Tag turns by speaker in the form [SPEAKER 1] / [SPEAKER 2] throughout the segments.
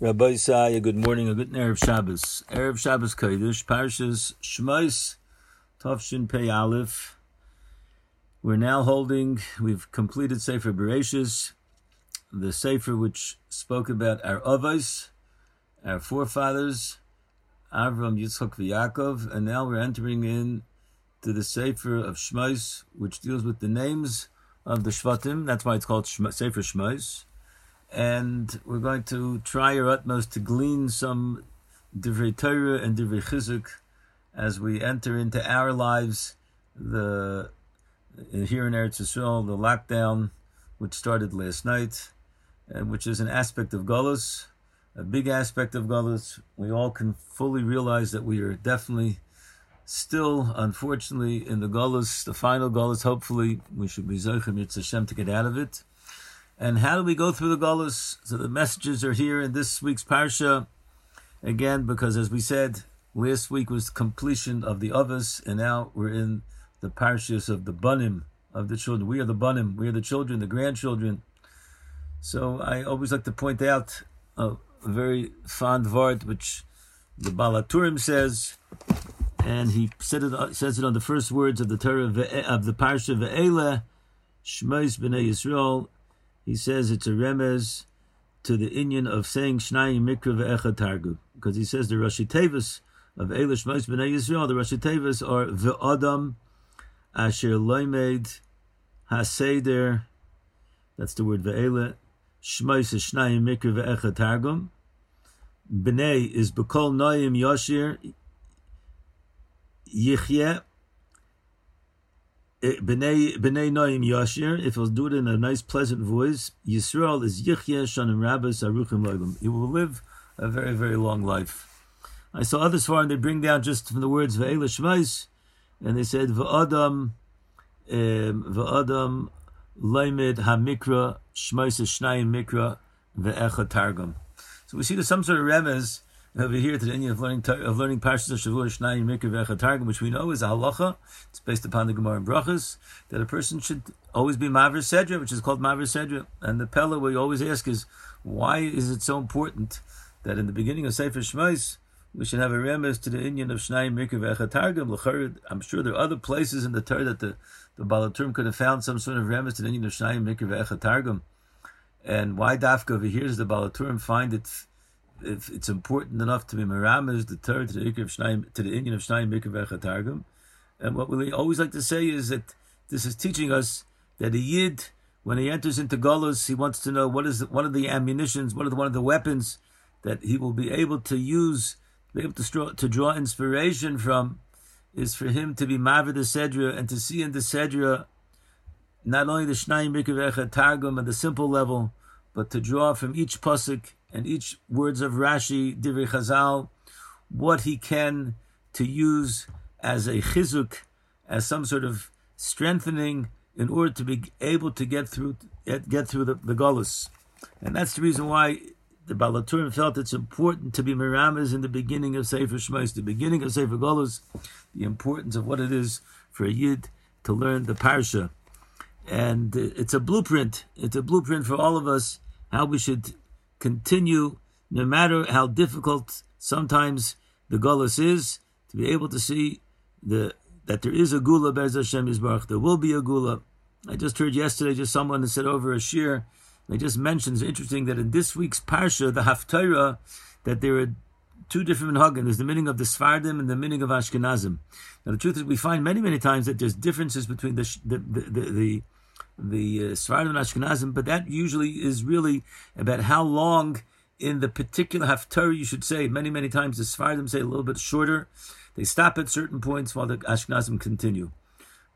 [SPEAKER 1] Rabbi Isaiah, good morning, a good Erev Shabbos. Erev Shabbos Kodesh, Parshas Shmos, Tovshin Pei Aleph. We're now holding, we've completed Sefer Bereshis, the Sefer which spoke about our Avos, our forefathers, Avram, Yitzchak, Yaakov, and now we're entering in to the Sefer of Shmos, which deals with the names of the Shvatim. That's why it's called Sefer Shmos and we're going to try our utmost to glean some divrei Torah and divrei chizuk as we enter into our lives. The here in Eretz Yisrael, the lockdown, which started last night, and which is an aspect of Golos, a big aspect of Golos. We all can fully realize that we are definitely still, unfortunately, in the Golos, the final Golos. Hopefully, we should be Zochim Yitz Hashem to get out of it. And how do we go through the Golas? So the messages are here in this week's Parsha. Again, because as we said, last week was completion of the Avos, and now we're in the Parshas of the Banim, of the children. We are the Banim, we are the children, the grandchildren. So I always like to point out a, very fond vart, which the Balaturim says, and he said it, says it on the first words of the Torah of the Parsha Ve'ele, Shmos B'nai Yisrael, he says it's a remez to the Inyan of saying Shnayim Mikra ve'echad Targum, because he says the Rashi Tevis of Elish Mos B'nai Yisrael, the Rashi Tevis are ve'adam asher loimed haseder, that's the word ve'ele, Shmos is Shnayim Mikra ve'echad Targum, B'nai is B'kol Noyim Yashir, Yichye, Eh, b'nei Noim Yashir, if he'll do it in a nice, pleasant voice, Yisrael is Yichye Shanim Rabbis Aruchim Loilim. He will live a very, very long life. I saw others for him, they bring down just from the words Ve'ela Shmais, and they said V'adam, V'adam Leimed HaMikra, Shmais Shnayim Mikra, Ve'echa Targum. So we see there's some sort of remez over here to the Inyan of learning of learning Parshas of Shavua Shnayim Mikra Ve'echa which we know is a halacha. It's based upon the Gemara and Brachas that a person should always be Maver Sedra, which is called Maver Sedra. And the Pella we always ask is why is it so important that in the beginning of Sefer Shmais we should have a remez to the Inyan of Shnayim Mikra Ve'echa I'm sure there are other places in the Torah that the the Balaturim could have found some sort of remez to the Inyan of Shnayim Mikra Ve'echa And why Dafka over here does the Balaturim find it if it's important enough to be merames the Torah to the of Shnayim, to the Inyan of Shnayim Mikra Targum. And what we always like to say is that this is teaching us that a yid, when he enters into Golos, he wants to know what is one of the ammunitions, what are the, one of the weapons that he will be able to use, be able to draw, to draw inspiration from, is for him to be Mavid the Sedra and to see in the Sedra not only the Shnayim Mikra Targum at the simple level, but to draw from each pasuk and each words of Rashi, Divrei Chazal, what he can to use as a chizuk, as some sort of strengthening in order to be able to get through get through the, the Golas. And that's the reason why the Balaturim felt it's important to be Miramas in the beginning of Sefer Shmos, the beginning of Sefer Golos, the importance of what it is for a Yid to learn the Parsha. And it's a blueprint. It's a blueprint for all of us how we should continue, no matter how difficult sometimes the gullus is, to be able to see the that there is a gula Bez Hashem Yisbarach. There will be a gula. I just heard yesterday just someone that said over a shir. They just mentioned it's interesting that in this week's parsha, the Haftarah, that there are two different minhagim. There's the meaning of the Sfardim and the meaning of Ashkenazim. Now the truth is, we find many many times that there's differences between the the the, the, the uh, Sfardim and Ashkenazim, but that usually is really about how long in the particular Haftarah you should say. Many, many times the Sfardim say a little bit shorter. They stop at certain points while the Ashkenazim continue.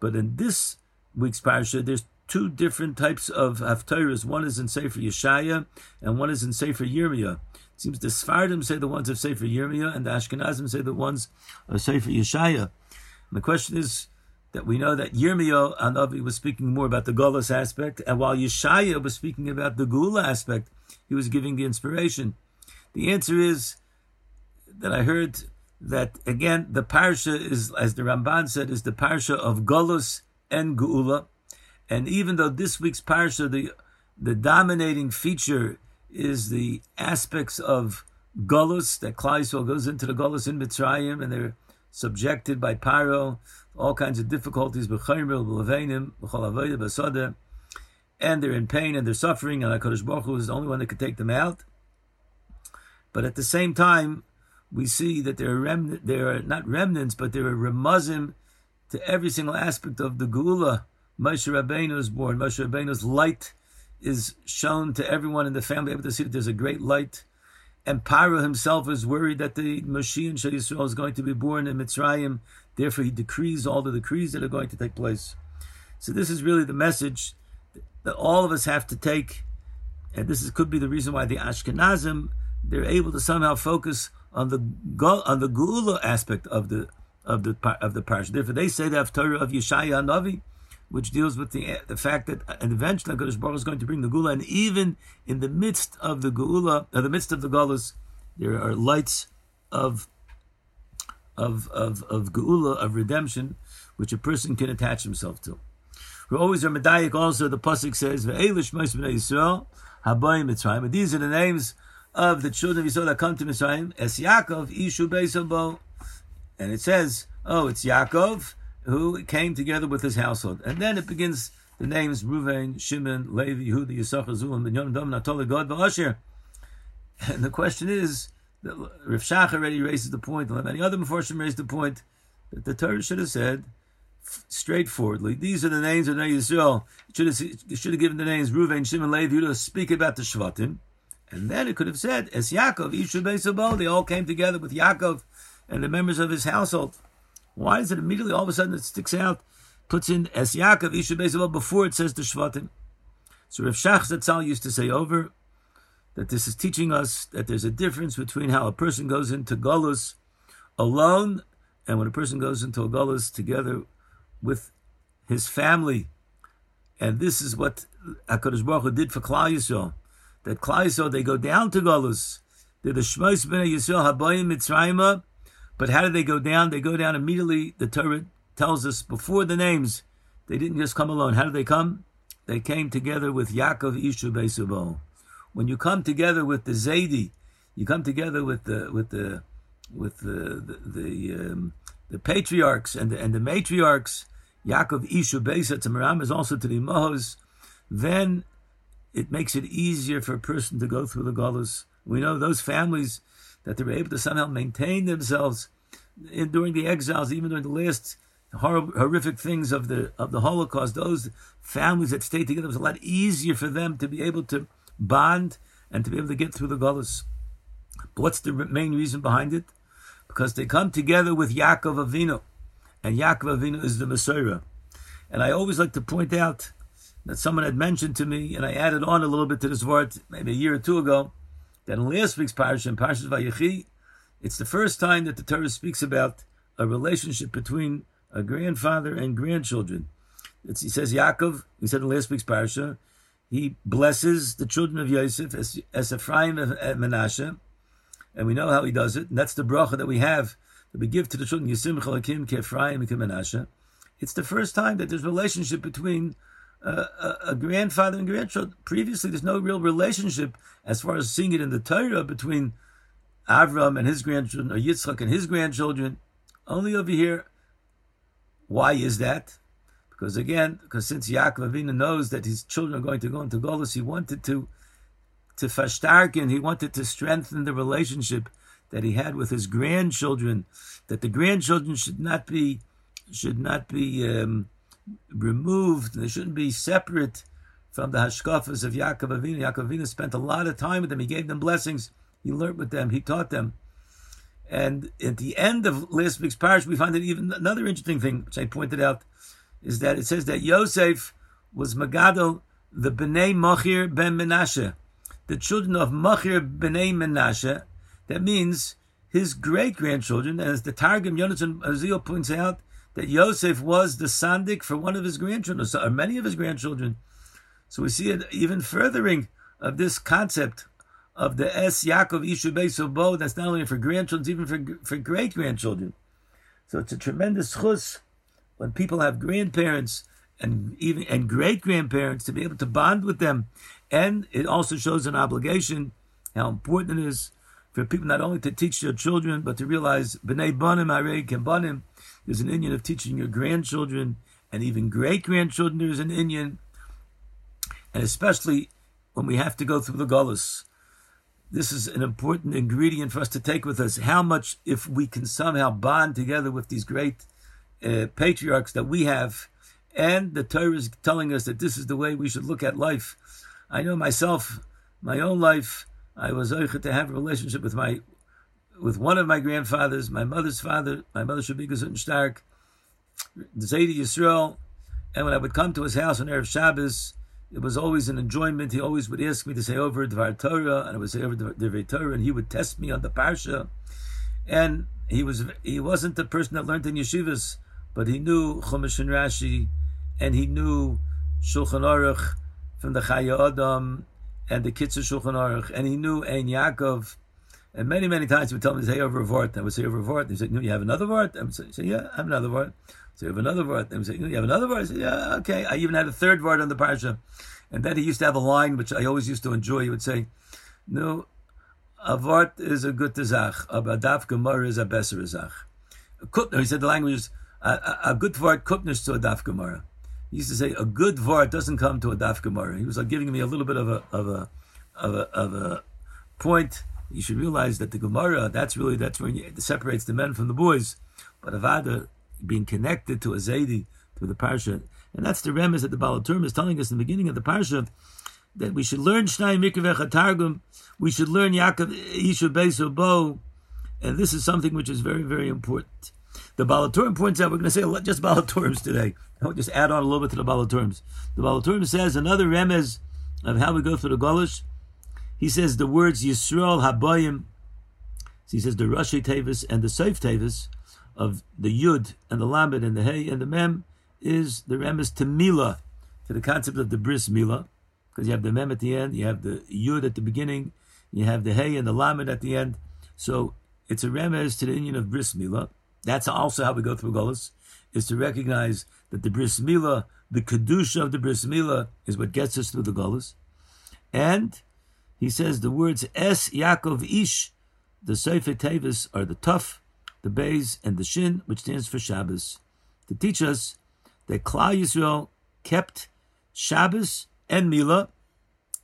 [SPEAKER 1] But in this week's parasha, there's two different types of Haftarahs. One is in Sefer Yeshaya and one is in Sefer Yirmiyah. It seems the Sfardim say the ones of Sefer Yirmiyah and the Ashkenazim say the ones of Sefer Yeshaya. And the question is, that we know that Yirmiyahu Anavi was speaking more about the Golas aspect, and while Yeshaya was speaking about the Gula aspect, he was giving the inspiration. The answer is that I heard that again the parsha is, as the Ramban said, is the parsha of Golos and Gula, and even though this week's parsha the the dominating feature is the aspects of Golus, that Yisrael goes into the Golus in Mitzrayim, and they're subjected by Paro, all kinds of difficulties, and they're in pain and they're suffering, and HaKadosh Baruch Hu is the only one that can take them out. But at the same time, we see that there are remnant, there are not remnants, but there are remuzim to every single aspect of the Gula. Moshe Rabbeinu is born. Moshe Rabbeinu's light is shown to everyone in the family, able to see that there's a great light. And Paro himself is worried that the Moshiach Shal Yisrael is going to be born in Mitzrayim. Therefore, he decrees all the decrees that are going to take place. So this is really the message that all of us have to take, and this is, could be the reason why the Ashkenazim they're able to somehow focus on the on the Gula aspect of the of the of the parsha. Therefore, they say the Haftarah of Yeshaya Navi, which deals with the the fact that eventually Hakadosh Baruch is going to bring the Gula, and even in the midst of the Gula, in the midst of the Gulas, there are lights of of of of Geula of redemption, which a person can attach himself to. We always are medayik. Also, the pasuk says, "Ve'elish Moshe b'nei Yisrael habayim Mitzrayim." These are the names of the children of Yisrael that come to Mitzrayim. Es Yaakov Ishu Beisabo, and it says, "Oh, it's Yaakov who came together with his household." And then it begins the names Ruvain, Shimon, Levi, Yehuda, Yisachar, Zevulun, Binyamin, Dom, Naftali, Gad, V'Asher. And the question is, Rav Shach already raises the point, and many other Mepharshim raised the point that the Torah should have said straightforwardly, these are the names of Yisrael. It should have, should have given the names Ruvain, Shimon, Levi, Yehuda, speak about the Shvatim. And then it could have said, as Yaakov, Ishu Beisabo, they all came together with Yaakov and the members of his household. Why is it immediately all of a sudden it sticks out, puts in as Yaakov, Ishu Beisabo before it says the Shvatim? So Rav Shach Zatzal used to say over that this is teaching us that there's a difference between how a person goes into Golus alone and when a person goes into Golus together with his family. And this is what HaKadosh Baruch Hu did for Klal Yisrael that Klaiso, they go down to Golus. They're the Shmos B'nai Yisrael Habayim Mitzrayim. But how did they go down? They go down immediately. The Torah tells us before the names, they didn't just come alone. How did they come? They came together with Yaakov Ishu Beisubo. When you come together with the Zaidi, you come together with the with the with the the, the, um, the patriarchs and the, and the matriarchs. Yaakov Ishu Beisa is also to the Mohos. Then it makes it easier for a person to go through the Golas. We know those families that they were able to somehow maintain themselves in, during the exiles, even during the last horrific things of the of the Holocaust. Those families that stayed together it was a lot easier for them to be able to bond and to be able to get through the Golas. But what's the main reason behind it? Because they come together with Yaakov Avinu, and Yaakov Avinu is the Messiah. And I always like to point out that someone had mentioned to me, and I added on a little bit to this word maybe a year or two ago, that in last week's parsha, in Parshas Vayechi, it's the first time that the Torah speaks about a relationship between a grandfather and grandchildren. It's, he says Yaakov, he said in last week's parsha, he blesses the children of Yosef as, as Ephraim and Menashe, and we know how he does it, and that's the bracha that we have, that we give to the children, Yisim Chalakim, Ephraim and Menashe. It's the first time that there's a relationship between a, a, grandfather and grandchild. Previously, there's no real relationship as far as seeing it in the Torah between Avram and his grandchildren or Yitzchak and his grandchildren. Only over here. Why is that? Because again, because since Yaakov Avinu knows that his children are going to go into Golos, he wanted to to fashtarkin, he wanted to strengthen the relationship that he had with his grandchildren, that the grandchildren should not be should not be um, removed. They shouldn't be separate from the hashkafas of Yaakov Avinu. Yaakov Avinu spent a lot of time with them. He gave them blessings. He learned with them. He taught them. And at the end of last week's parish, we find that even another interesting thing, which I pointed out, is that it says that Yosef was Magadol, the Bnei Machir ben Menashe, the children of Machir Bnei Menashe. That means his great grandchildren, as the Targum Yonatan Azil points out, that Yosef was the sandik for one of his grandchildren, or many of his grandchildren. So we see an even furthering of this concept of the Es Yaakov Ishu Beisobo, that's not only for grandchildren, even for, for great grandchildren. So it's a tremendous chus when people have grandparents and even and great grandparents to be able to bond with them. And it also shows an obligation how important it is for people not only to teach their children, but to realize b'nei banim arei banim. There's an Inyan of teaching your grandchildren and even great grandchildren. There's an Inyan, and especially when we have to go through the gullus. This is an important ingredient for us to take with us. How much, if we can somehow bond together with these great uh, patriarchs that we have, and the Torah is telling us that this is the way we should look at life. I know myself, my own life. I was to have a relationship with my, with one of my grandfathers, my mother's father, my mother Shabika and Stark, Zaidi Yisrael, and when I would come to his house on Erev Shabbos, it was always an enjoyment. He always would ask me to say over Dvar Torah, and I would say over Dvar Torah, and he would test me on the parsha. And he was he wasn't the person that learned in yeshivas, but he knew Chumash and Rashi, and he knew Shulchan Aruch from the Chayei Adam and the Kitzur Shulchan Aruch, and he knew Ein Yaakov. And many, many times he would tell me say over a vort. I would say over a vort. He said, "No, you have another vort." I would say, "Yeah, I have another vort." So you have another vort. Would say, "No, you have another vort." I said, "Yeah, okay." I even had a third vort on the parsha, and then he used to have a line which I always used to enjoy. He would say, "No, a vort is a good zach, a daf gemara is a beser zach." Kutner, he said the language is a, a, good vort kutner to a daf gemara. He used to say a good vort doesn't come to a daf gemara. He was like giving me a little bit of a of a of a, of a point you should realize that the Gemara, that's really, that's when it separates the men from the boys. But Avada, being connected to a Zaidi, to the Parsha, and that's the remes that the Balaturm is telling us in the beginning of the Parsha, that we should learn Shnai Mikra Targum, we should learn Yaakov Isha Beso Bo, and this is something which is very, very important. The Balaturim points out, we're going to say just Balaturims today. I'll just add on a little bit to the Balaturim. The Balaturim says another remes of how we go through the Golish he says the words Yisrael Habayim. So he says the Rashi Tavis and the Seif Tavis of the Yud and the Lamed and the Hey and the Mem is the remes to Mila, to the concept of the Bris Mila, because you have the Mem at the end, you have the Yud at the beginning, you have the Hey and the Lamed at the end. So it's a remes to the union of Bris Mila. That's also how we go through Golas, is to recognize that the Bris Mila, the Kedusha of the Bris Mila, is what gets us through the Golas. And he says the words Es Yaakov Ish, the Sefer Tevis, are the Tuf, the Beis, and the Shin, which stands for Shabbos, to teach us that Klal Yisrael kept Shabbos and Mila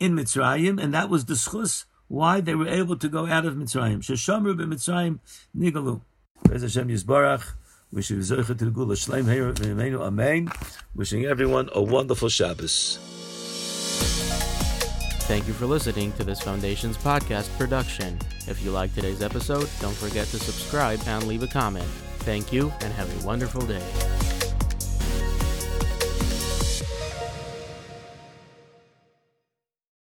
[SPEAKER 1] in Mitzrayim, and that was the schus why they were able to go out of Mitzrayim. Sheshamru b'Mitzrayim nigalu. Bez Hashem Yisbarach. Wishing to the Gula Shleim Amen. Wishing everyone a wonderful Shabbos.
[SPEAKER 2] Thank you for listening to this Foundation's podcast production. If you like today's episode, don't forget to subscribe and leave a comment. Thank you and have a wonderful day.